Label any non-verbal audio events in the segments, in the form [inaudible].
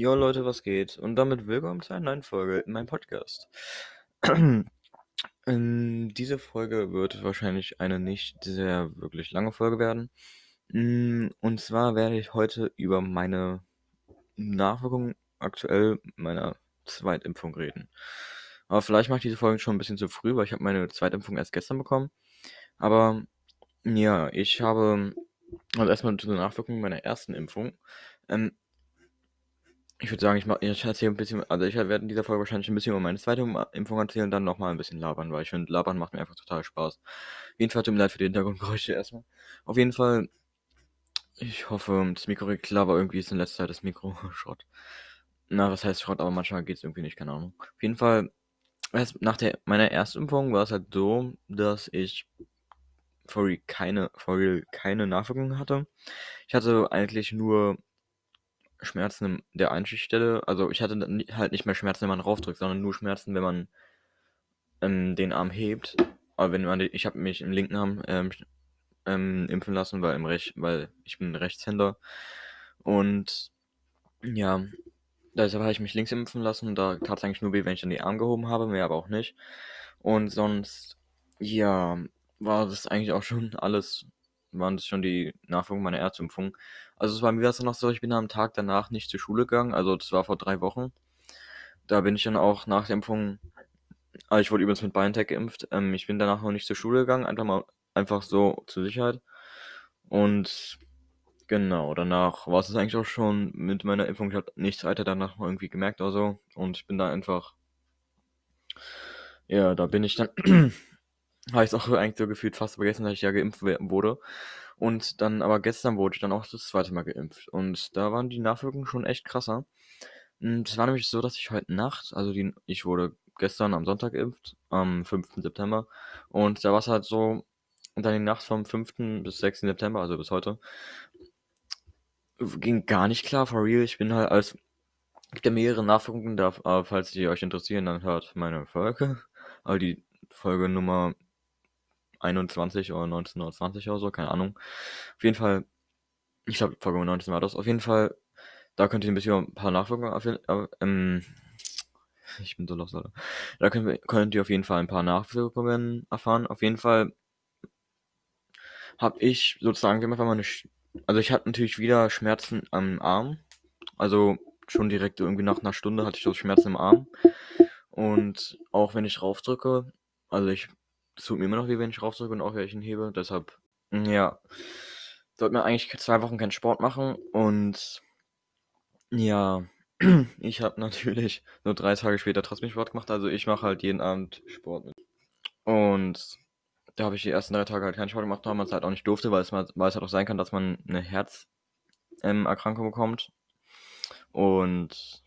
Jo Leute, was geht? Und damit willkommen zu einer neuen Folge in meinem Podcast. Ähm, diese Folge wird wahrscheinlich eine nicht sehr wirklich lange Folge werden. Mm, Und zwar werde ich heute über meine Nachwirkungen aktuell meiner Zweitimpfung reden. Aber vielleicht mache ich diese Folge schon ein bisschen zu früh, weil ich habe meine Zweitimpfung erst gestern bekommen. Aber ja, ich habe also erstmal zu den Nachwirkungen meiner ersten Impfung. Ähm, ich würde sagen, ich, mach, ich erzähle ein bisschen, also ich werde in dieser Folge wahrscheinlich ein bisschen über meine zweite Impfung erzählen und dann nochmal ein bisschen labern, weil ich finde, labern macht mir einfach total Spaß. Jedenfalls tut mir leid für die Hintergrundgeräusche erstmal. Auf jeden Fall, ich hoffe, das Mikro geht klar, irgendwie ist in letzter Zeit das Mikro [laughs] Schrott. Na, was heißt Schrott, aber manchmal geht es irgendwie nicht, keine Ahnung. Auf jeden Fall, nach der, meiner Erstimpfung war es halt so, dass ich for real keine, for keine Nachwirkungen hatte. Ich hatte eigentlich nur Schmerzen der Einstichstelle. Also ich hatte halt nicht mehr Schmerzen, wenn man raufdrückt, sondern nur Schmerzen, wenn man ähm, den Arm hebt. Aber wenn man, ich habe mich im linken Arm ähm, ähm, impfen lassen, weil im Rech, weil ich bin Rechtshänder und ja, deshalb habe ich mich links impfen lassen. Da tat es eigentlich nur weh, wenn ich dann die Arme gehoben habe, mehr aber auch nicht. Und sonst, ja, war das eigentlich auch schon alles, waren das schon die Nachwirkungen meiner Erstimpfung. Also es war mir war es dann noch so, ich bin am Tag danach nicht zur Schule gegangen, also das war vor drei Wochen. Da bin ich dann auch nach der Impfung, also ich wurde übrigens mit BioNTech geimpft, ähm, ich bin danach noch nicht zur Schule gegangen, einfach mal, einfach so zur Sicherheit. Und genau, danach war es eigentlich auch schon mit meiner Impfung. Ich habe nichts weiter danach mal irgendwie gemerkt oder so. Und ich bin da einfach, ja, da bin ich dann, [clears throat] habe ich es auch [laughs] eigentlich so gefühlt fast vergessen, dass ich ja geimpft wurde. Und dann, aber gestern wurde ich dann auch das zweite Mal geimpft. Und da waren die Nachwirkungen schon echt krasser. Und Es war nämlich so, dass ich heute Nacht, also die, ich wurde gestern am Sonntag geimpft, am 5. September. Und da war es halt so, und dann die Nacht vom 5. bis 6. September, also bis heute, ging gar nicht klar, for real. Ich bin halt als, gibt ja mehrere Nachwirkungen, da, aber falls die euch interessieren, dann hört meine Folge. Also die Folge Nummer 21 oder 19 oder 20 oder so, keine Ahnung. Auf jeden Fall, ich glaube, Folge 19 war das. Auf jeden Fall, da könnt ihr ein bisschen ein paar Nachwirkungen äh, ähm, ich bin so los, Alter. Da könnt, wir- könnt ihr auf jeden Fall ein paar Nachwirkungen erfahren. Auf jeden Fall habe ich sozusagen immer mal eine, Sch- also ich hatte natürlich wieder Schmerzen am Arm. Also schon direkt irgendwie nach einer Stunde hatte ich so Schmerzen im Arm. Und auch wenn ich raufdrücke, also ich, es tut mir immer noch weh, wenn ich raufdrücke und auch wenn ich ihn hebe. Deshalb, mm, ja, sollte man eigentlich zwei Wochen keinen Sport machen. Und ja, [clears throat] ich habe natürlich [laughs] nur drei Tage später trotzdem Sport gemacht. Also ich mache halt jeden Abend Sport. Und da habe ich die ersten drei Tage halt keinen Sport gemacht, weil man es halt auch nicht durfte, weil es, weil es halt auch sein kann, dass man eine Herzerkrankung bekommt. Und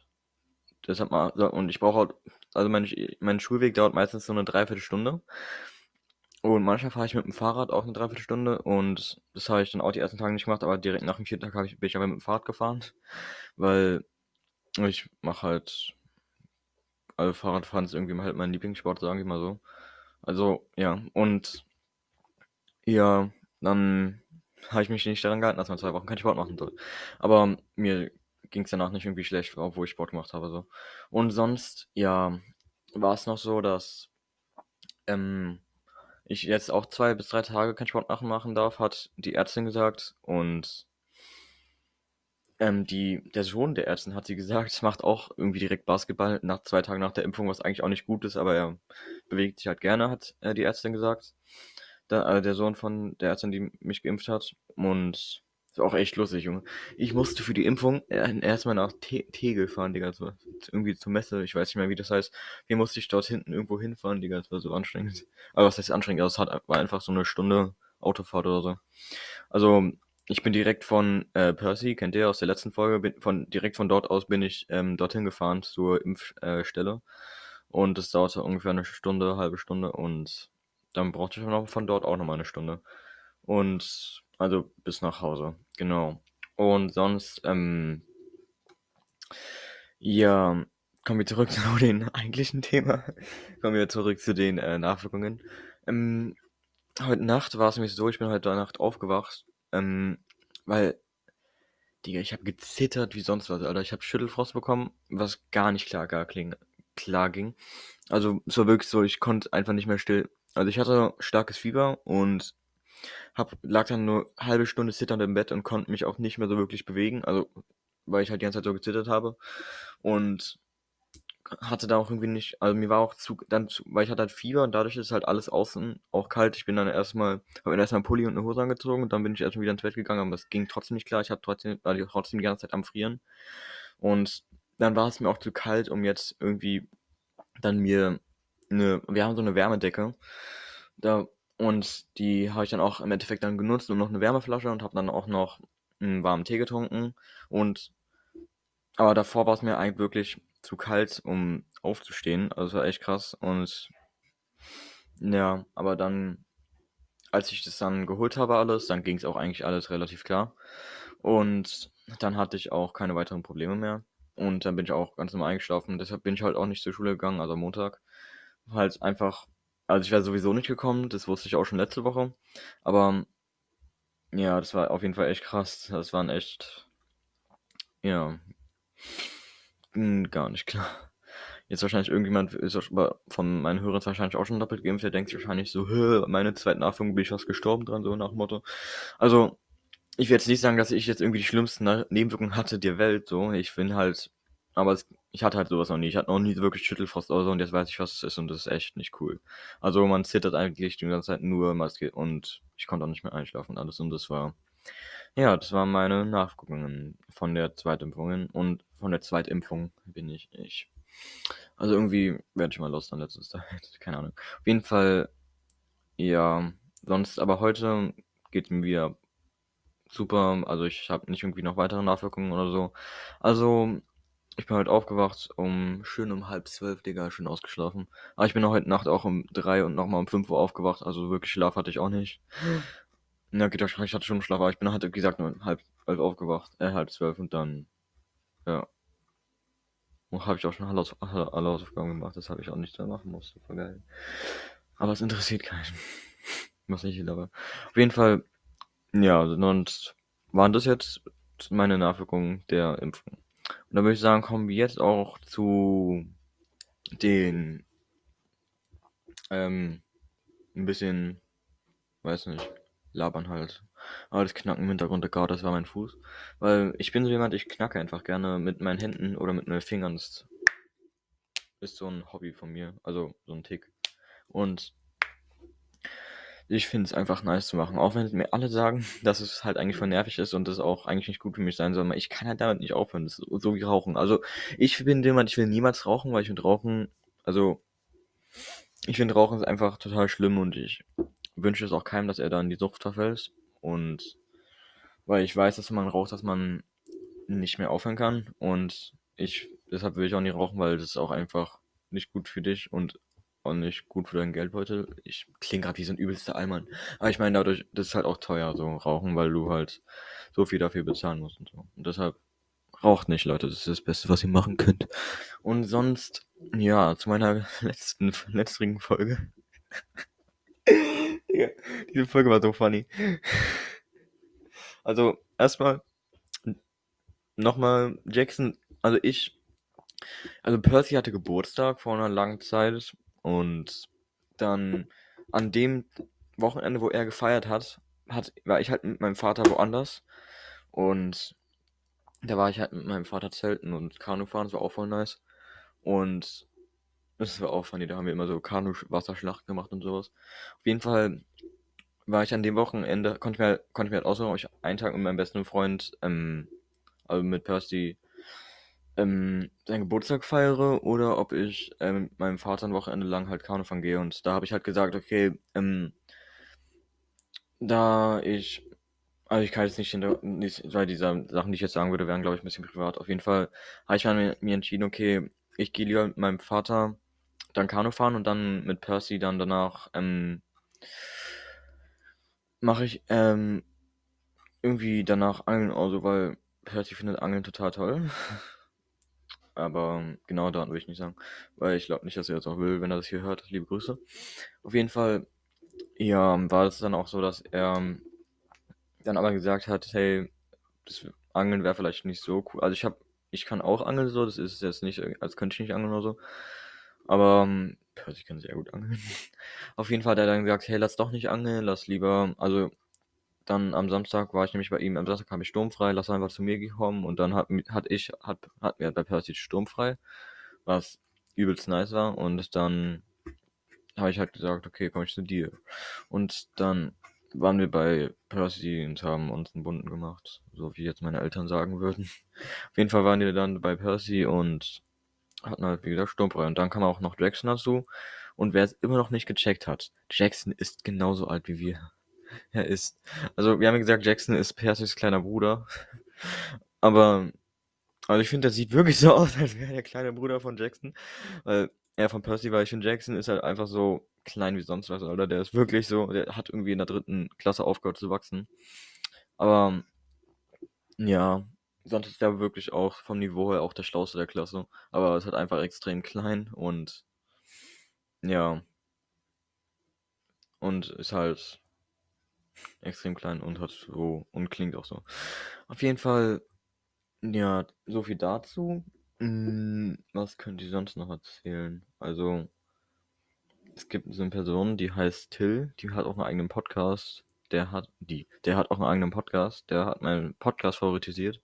deshalb mal, und ich brauche halt, also mein, mein Schulweg dauert meistens so eine Dreiviertelstunde. Und manchmal fahre ich mit dem Fahrrad auch eine Dreiviertelstunde und das habe ich dann auch die ersten Tage nicht gemacht, aber direkt nach dem vierten Tag ich, bin ich aber mit dem Fahrrad gefahren, [laughs] weil ich mache halt, also Fahrradfahren ist irgendwie halt mein Lieblingssport, sagen wir mal so. Also, ja, und ja, dann habe ich mich nicht daran gehalten, dass man zwei Wochen keinen Sport machen soll. Aber mir ging es danach nicht irgendwie schlecht, obwohl ich Sport gemacht habe. So. Und sonst, ja, war es noch so, dass ähm, ich jetzt auch zwei bis drei Tage keinen Sport machen, darf, hat die Ärztin gesagt. Und ähm, die, der Sohn der Ärztin hat sie gesagt, [laughs] macht auch irgendwie direkt Basketball nach zwei Tagen nach der Impfung, was eigentlich auch nicht gut ist, aber er bewegt sich halt gerne, hat äh, die Ärztin gesagt. Da, äh, der Sohn von der Ärztin, die mich geimpft hat. Und ist auch echt lustig, Junge. Ich musste für die Impfung äh, erstmal nach Te Tegel fahren, Digga. So, irgendwie zur Messe, ich weiß nicht mehr, wie das heißt. Hier musste ich dort hinten irgendwo hinfahren, Digga. Das war so anstrengend. Aber was heißt anstrengend? Hat, war einfach so eine Stunde Autofahrt oder so. Also, ich bin direkt von äh, Percy, kennt ihr aus der letzten Folge, bin von, direkt von dort aus bin ich ähm, dorthin gefahren zur Impfstelle. Stelle. und es dauerte ungefähr eine Stunde, halbe Stunde und dann brauchte ich von dort auch nochmal eine Stunde. Und also bis nach Hause, genau. Und sonst, ähm, ja, kommen wir zurück [laughs] zu dem eigentlichen Thema. kommen wir zurück zu den äh, Nachwirkungen. Ähm, heute Nacht war es nämlich so, ich bin heute Nacht aufgewacht, ähm, weil Digga, ich habe gezittert wie sonst was, Alter. Ich habe Schüttelfrost bekommen, was gar nicht klar, gar kling, klar ging. Also, es war wirklich so, ich konnte einfach nicht mehr still. Also, ich hatte starkes Fieber und hab, lag dann nur halbe Stunde zitternd im Bett und konnte mich auch nicht mehr so wirklich bewegen. Also, weil ich halt die ganze Zeit so gezittert habe. Und hatte da auch irgendwie nicht, also mir war auch zu, dann zu, weil ich hatte halt Fieber und dadurch ist halt alles außen auch kalt. Ich bin dann erstmal, habe mir erstmal einen Pulli und eine Hose angezogen und dann bin ich erstmal wieder ins Bett gegangen, aber es ging trotzdem nicht klar. Ich hatte trotzdem, war trotzdem die ganze Zeit am Frieren. Und dann war es mir auch zu kalt, um jetzt irgendwie dann mir eine, wir haben so eine Wärmedecke. Da, und die habe ich dann auch im Endeffekt dann genutzt und noch eine Wärmeflasche und habe dann auch noch einen warmen Tee getrunken. Und aber davor war es mir eigentlich wirklich zu kalt, um aufzustehen. Also es war echt krass. Und ja, aber dann, als ich das dann geholt habe alles, dann ging es auch eigentlich alles relativ klar. Und dann hatte ich auch keine weiteren Probleme mehr. Und dann bin ich auch ganz normal eingeschlafen. Deshalb bin ich halt auch nicht zur Schule gegangen, also am Montag. Halt einfach, also ich wäre sowieso nicht gekommen, das wusste ich auch schon letzte Woche. Aber ja, das war auf jeden Fall echt krass. Das waren echt, ja, hm, gar nicht klar. Jetzt wahrscheinlich irgendjemand ist von meinen Hörern wahrscheinlich auch schon doppelt geimpft, der denkt sich wahrscheinlich so, meine zweite Nachführung bin ich fast gestorben dran, so nach dem Motto. Also, ich will jetzt nicht sagen, dass ich jetzt irgendwie die schlimmsten Nebenwirkungen hatte der Welt, so. Ich bin halt, aber es, ich hatte halt sowas noch nie. Ich hatte noch nie wirklich Schüttelfrost oder so und jetzt weiß ich, was es ist und das ist echt nicht cool. Also, man zittert eigentlich die ganze Zeit nur und ich konnte auch nicht mehr einschlafen und alles und das war, ja, das waren meine Nachguckungen von der Zweitimpfung und von der Zweitimpfung bin ich ich. Also irgendwie werde ich mal los in letzter Zeit. Keine Ahnung. Auf jeden Fall, ja, sonst, aber heute geht mir wieder super. Also ich habe nicht irgendwie noch weitere Nachwirkungen oder so. Also, ich bin heute aufgewacht um schön um halb zwölf, Digga, schön ausgeschlafen. Aber ich bin heute Nacht auch um drei und nochmal um fünf Uhr aufgewacht. Also wirklich Schlaf hatte ich auch nicht. Na, geht doch schon, ich hatte schon Schlaf, aber ich bin halt, wie gesagt, nur halb elf aufgewacht, äh, halb zwölf und dann, ja. Und habe ich auch schon alle, alle, alle Hausaufgaben gemacht, das habe ich auch nicht da machen musste, voll geil. Aber es interessiert keinen. Was nicht aber. Auf jeden Fall, ja, sonst waren das jetzt meine Nachwirkungen der Impfung. Und dann würde ich sagen, kommen wir jetzt auch zu den, ähm, ein bisschen, weiß nicht, labern halt. Aber das Knacken im Hintergrund, egal, das war mein Fuß. Weil ich bin so jemand, ich knacke einfach gerne mit meinen Händen oder mit meinen Fingern. Das ist so ein Hobby von mir. Also so ein Tick. Und ich finde es einfach nice zu machen. Auch wenn mir alle sagen, [laughs] dass es halt eigentlich voll nervig ist und das auch eigentlich nicht gut für mich sein soll. Ich kann halt damit nicht aufhören. Das ist so wie Rauchen. Also ich bin jemand, ich will niemals rauchen, weil ich finde Rauchen, also ich finde Rauchen ist einfach total schlimm und ich wünsche es auch keinem, dass er da in die Sucht verfällt. Und weil ich weiß, dass wenn man raucht, dass man nicht mehr aufhören kann. Und ich, deshalb will ich auch nicht rauchen, weil das ist auch einfach nicht gut für dich und auch nicht gut für deinen Geldbeutel. Ich klinge gerade wie so ein übelster Allmann. Aber ich meine, dadurch, das ist halt auch teuer, so rauchen, weil du halt so viel dafür bezahlen musst und so. Und deshalb raucht nicht, Leute. Das ist das Beste, was ihr machen könnt. Und sonst, ja, zu meiner [laughs] letzten, letztrigen Folge. [laughs] Digga, diese Folge war so funny. [laughs] Also, erstmal nochmal Jackson, also ich, also Percy hatte Geburtstag vor einer langen Zeit und dann an dem Wochenende, wo er gefeiert hat, hat war ich halt mit meinem Vater woanders und da war ich halt mit meinem Vater zelten und Kanu fahren, das war auch voll nice. Und das war auch funny, da haben wir immer so Kanu-Wasserschlachten gemacht und sowas. Auf jeden Fall war ich an dem Wochenende, konnte ich mir, halt, konnte ich mir halt aussuchen, ob ich einen Tag mit meinem besten Freund, ähm, also mit Percy, ähm, seinen Geburtstag feiere oder ob ich ähm, mit meinem Vater ein Wochenende lang halt Kanu fahren gehe. Und da habe ich halt gesagt, okay, ähm, da ich, also ich kann jetzt nicht, hinter, nicht weil diese Sachen, die ich jetzt sagen würde, wären, glaube ich, ein bisschen privat. Auf jeden Fall habe ich mir, mir entschieden, okay, ich gehe lieber mit meinem Vater dann Kanu fahren und dann mit Percy dann danach ähm, mache ich ähm, irgendwie danach Angeln also, weil Percy findet Angeln total toll. [laughs] Aber genau daran will ich nicht sagen, weil ich glaube nicht, dass er das auch will, wenn er das hier hört. Liebe Grüße. Auf jeden Fall, ja, war es dann auch so, dass er dann aber gesagt hat, hey, das, Angeln wäre vielleicht nicht so cool. Also ich habe, ich kann auch angeln so, das ist jetzt nicht, als könnte ich nicht angeln oder so. Aber ähm, ich kann sehr gut angeln. [laughs] Auf jeden Fall hat er dann gesagt, hey, lass doch nicht angeln, lass lieber, also dann am Samstag war ich nämlich bei ihm, am Samstag kam ich sturmfrei, lass einfach zu mir gekommen und dann hat, hat ich, hat, hat mir bei Percy sturmfrei, was übelst nice war und dann habe ich halt gesagt, okay, komm ich zu dir. Und dann waren wir bei Percy und haben uns einen bunten gemacht, so wie jetzt meine Eltern sagen würden. [laughs] Auf jeden Fall waren wir dann bei Percy und hatten halt, wie gesagt, sturmfrei. Und dann kam auch noch Jackson dazu. Und wer es immer noch nicht gecheckt hat, Jackson ist genauso alt wie wir. [laughs] Er ist. Also, wir haben gesagt, Jackson ist Percys kleiner Bruder. [laughs] Aber, also ich finde, der sieht wirklich so [laughs] aus, als wäre der kleine Bruder von Jackson. Weil er von Percy war, ich finde, Jackson ist halt einfach so klein wie sonst was, oder? Der ist wirklich so, der hat irgendwie in der dritten Klasse aufgehört zu wachsen. Aber, ja, sonst ist der wirklich auch vom Niveau her auch der Schlauste der Klasse. Aber es ist halt einfach extrem klein und, ja. Und ist halt extrem klein und hat so und klingt auch so. Auf jeden Fall, ja, so viel dazu. Hm, was könnt ihr sonst noch erzählen? Also, es gibt so eine Person, die heißt Till, die hat auch einen eigenen Podcast. Der hat die, der hat auch einen eigenen Podcast. Der hat meinen Podcast favoritisiert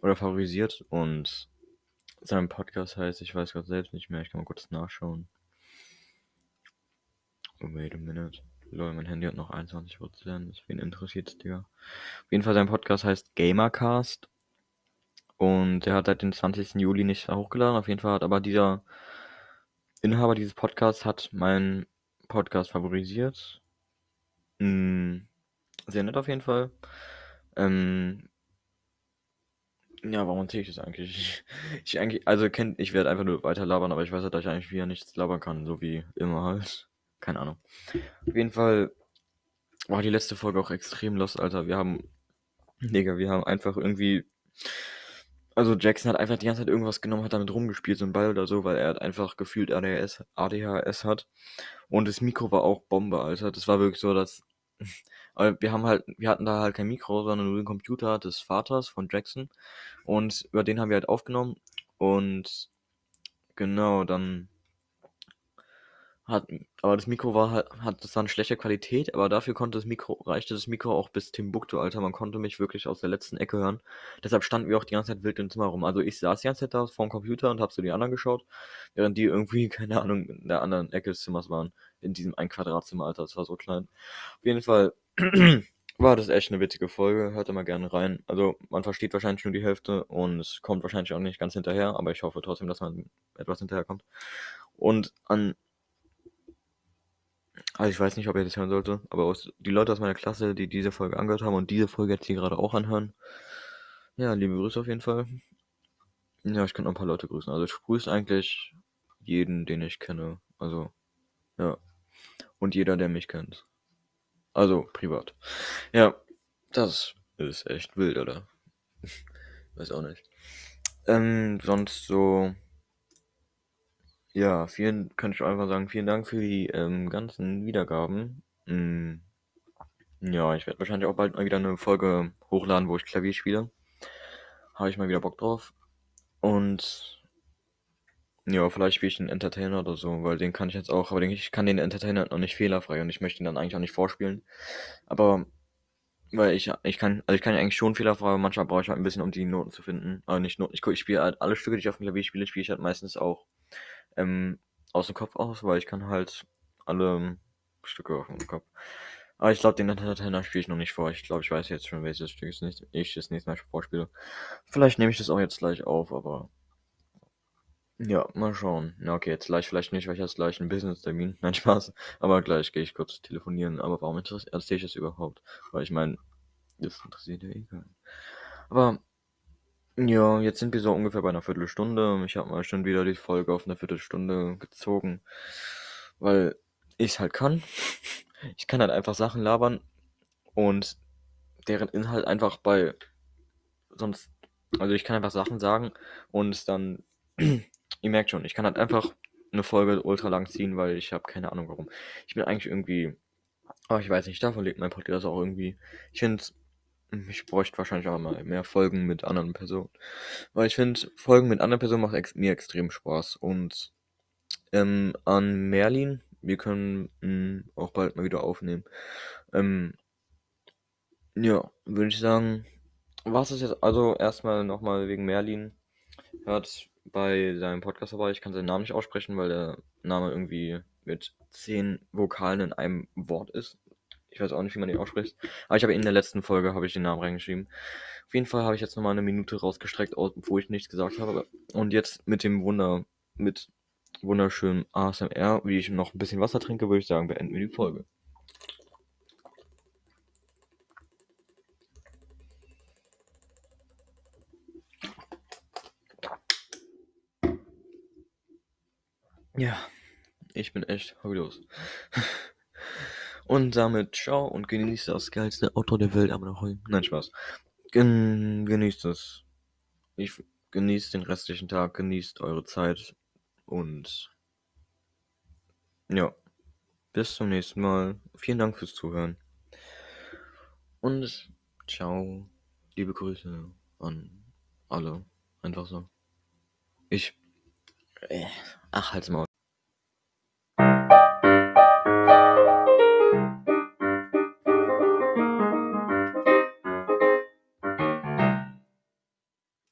oder favorisiert und sein Podcast heißt, ich weiß gerade selbst nicht mehr. Ich kann mal kurz nachschauen. Oh, wait a minute. Lol, mein Handy hat noch 21%. Wen interessiert Digga? Auf jeden Fall, sein Podcast heißt Gamercast. Und der hat seit dem 20. Juli nicht hochgeladen. Auf jeden Fall hat aber dieser Inhaber dieses Podcasts hat meinen Podcast favorisiert. Hm, sehr nett auf jeden Fall. Ähm, ja, warum erzähle ich das eigentlich? [laughs] Ich, eigentlich, also kennt, ich werde einfach nur weiter labern, aber ich weiß halt, dass ich eigentlich wieder nichts labern kann, so wie immer halt. Keine Ahnung. Auf jeden Fall war die letzte Folge auch extrem lost, Alter. Wir haben, Digga, wir haben einfach irgendwie, also Jackson hat einfach die ganze Zeit irgendwas genommen, hat damit rumgespielt, so ein Ball oder so, weil er hat einfach gefühlt ADHS, ADHS hat. Und das Mikro war auch Bombe, Alter. Das war wirklich so, dass, [laughs] wir haben halt, wir hatten da halt kein Mikro, sondern nur den Computer des Vaters von Jackson. Und über den haben wir halt aufgenommen. Und genau, dann hat, aber das Mikro war halt, hat das dann schlechte Qualität, aber dafür konnte das Mikro, reichte das Mikro auch bis Timbuktu, Alter. Man konnte mich wirklich aus der letzten Ecke hören. Deshalb standen wir auch die ganze Zeit wild im Zimmer rum. Also ich saß die ganze Zeit da vorm Computer und hab zu den anderen geschaut, während die irgendwie, [laughs] keine Ahnung, in der anderen Ecke des Zimmers waren. In diesem ein Quadratzimmer, Alter. Das war so klein. Auf jeden Fall [clears throat] war das echt eine witzige Folge. Hört immer gerne rein. Also man versteht wahrscheinlich nur die Hälfte und es kommt wahrscheinlich auch nicht ganz hinterher, aber ich hoffe trotzdem, dass man etwas hinterherkommt. Und an also ich weiß nicht, ob ihr das hören sollte, aber aus, die Leute aus meiner Klasse, die diese Folge angehört haben und diese Folge jetzt hier gerade auch anhören, ja, liebe Grüße auf jeden Fall. Ja, ich kann noch ein paar Leute grüßen. Also ich grüße eigentlich jeden, den ich kenne. Also, ja. Und jeder, der mich kennt. Also, privat. Ja, das ist echt wild, oder? [laughs] weiß auch nicht. Ähm, sonst so ja, vielen könnte ich einfach sagen, vielen Dank für die ähm, ganzen Wiedergaben. Mm, ja, ich werde wahrscheinlich auch bald mal wieder eine Folge hochladen, wo ich Klavier spiele. Habe ich mal wieder Bock drauf. Und ja, vielleicht spiele ich einen Entertainer oder so, weil den kann ich jetzt auch, aber ich kann den Entertainer noch nicht fehlerfrei und ich möchte ihn dann eigentlich auch nicht vorspielen. Aber weil ich, ich kann, also ich kann eigentlich schon fehlerfrei, aber manchmal brauche ich halt ein bisschen, um die Noten zu finden. Aber nicht Noten. Ich, ich spiele halt alle Stücke, die ich auf dem Klavier spiele, spiele ich halt meistens auch ähm, aus dem Kopf aus, weil ich kann halt alle Stücke auf dem Kopf. Aber ich glaube, den Entertainer spiele ich noch nicht vor. Ich glaube, ich weiß jetzt schon, welches Stück ich das nächste Mal vorspiele. Vielleicht nehme ich das auch jetzt gleich auf, aber. Ja, mal schauen. Na, okay, jetzt gleich vielleicht nicht, weil ich jetzt gleich einen Business-Termin. [laughs] Nein, Spaß. Aber gleich gehe ich kurz telefonieren. Aber warum erzähle ich das überhaupt? Weil ich meine, das interessiert ja eh keinen. Aber ja, jetzt sind wir so ungefähr bei einer Viertelstunde. Ich habe mal schon wieder die Folge auf eine Viertelstunde gezogen, weil ich halt kann. Ich kann halt einfach Sachen labern und deren Inhalt einfach bei sonst, also ich kann einfach Sachen sagen und dann, [clears throat] ihr merkt schon, ich kann halt einfach eine Folge ultra lang ziehen, weil ich habe keine Ahnung warum. Ich bin eigentlich irgendwie, aber ich weiß nicht, davon lebt mein Podcast auch irgendwie. Ich finde ich bräuchte wahrscheinlich auch mal mehr Folgen mit anderen Personen. Weil ich finde, Folgen mit anderen Personen macht ex mir extrem Spaß. Und ähm, an Merlin, wir können mh, hm, auch bald mal wieder aufnehmen. Ähm, ja, würde ich sagen, was ist jetzt, also erstmal nochmal wegen Merlin. Hört bei seinem Podcast dabei, ich kann seinen Namen nicht aussprechen, weil der Name irgendwie mit zehn Vokalen in einem Wort ist. Ich weiß auch nicht, wie man den ausspricht. Aber ich habe in der letzten Folge habe ich den Namen reingeschrieben. Auf jeden Fall habe ich jetzt nochmal eine Minute rausgestreckt, obwohl ich nichts gesagt habe. Und jetzt mit dem Wunder, mit wunderschönem ASMR, wie ich noch ein bisschen Wasser trinke, würde ich sagen, beenden wir die Folge. Ja, ich bin echt hobbylos. [laughs] Und damit ciao und genießt das geilste Auto der Welt, aber noch Nein, Spaß. Gen genießt es. Ich genießt den restlichen Tag, genießt eure Zeit und ja, bis zum nächsten Mal. Vielen Dank fürs Zuhören. Und ciao. Liebe Grüße an alle. Einfach so. Ich. Äh, ach, halt's mal.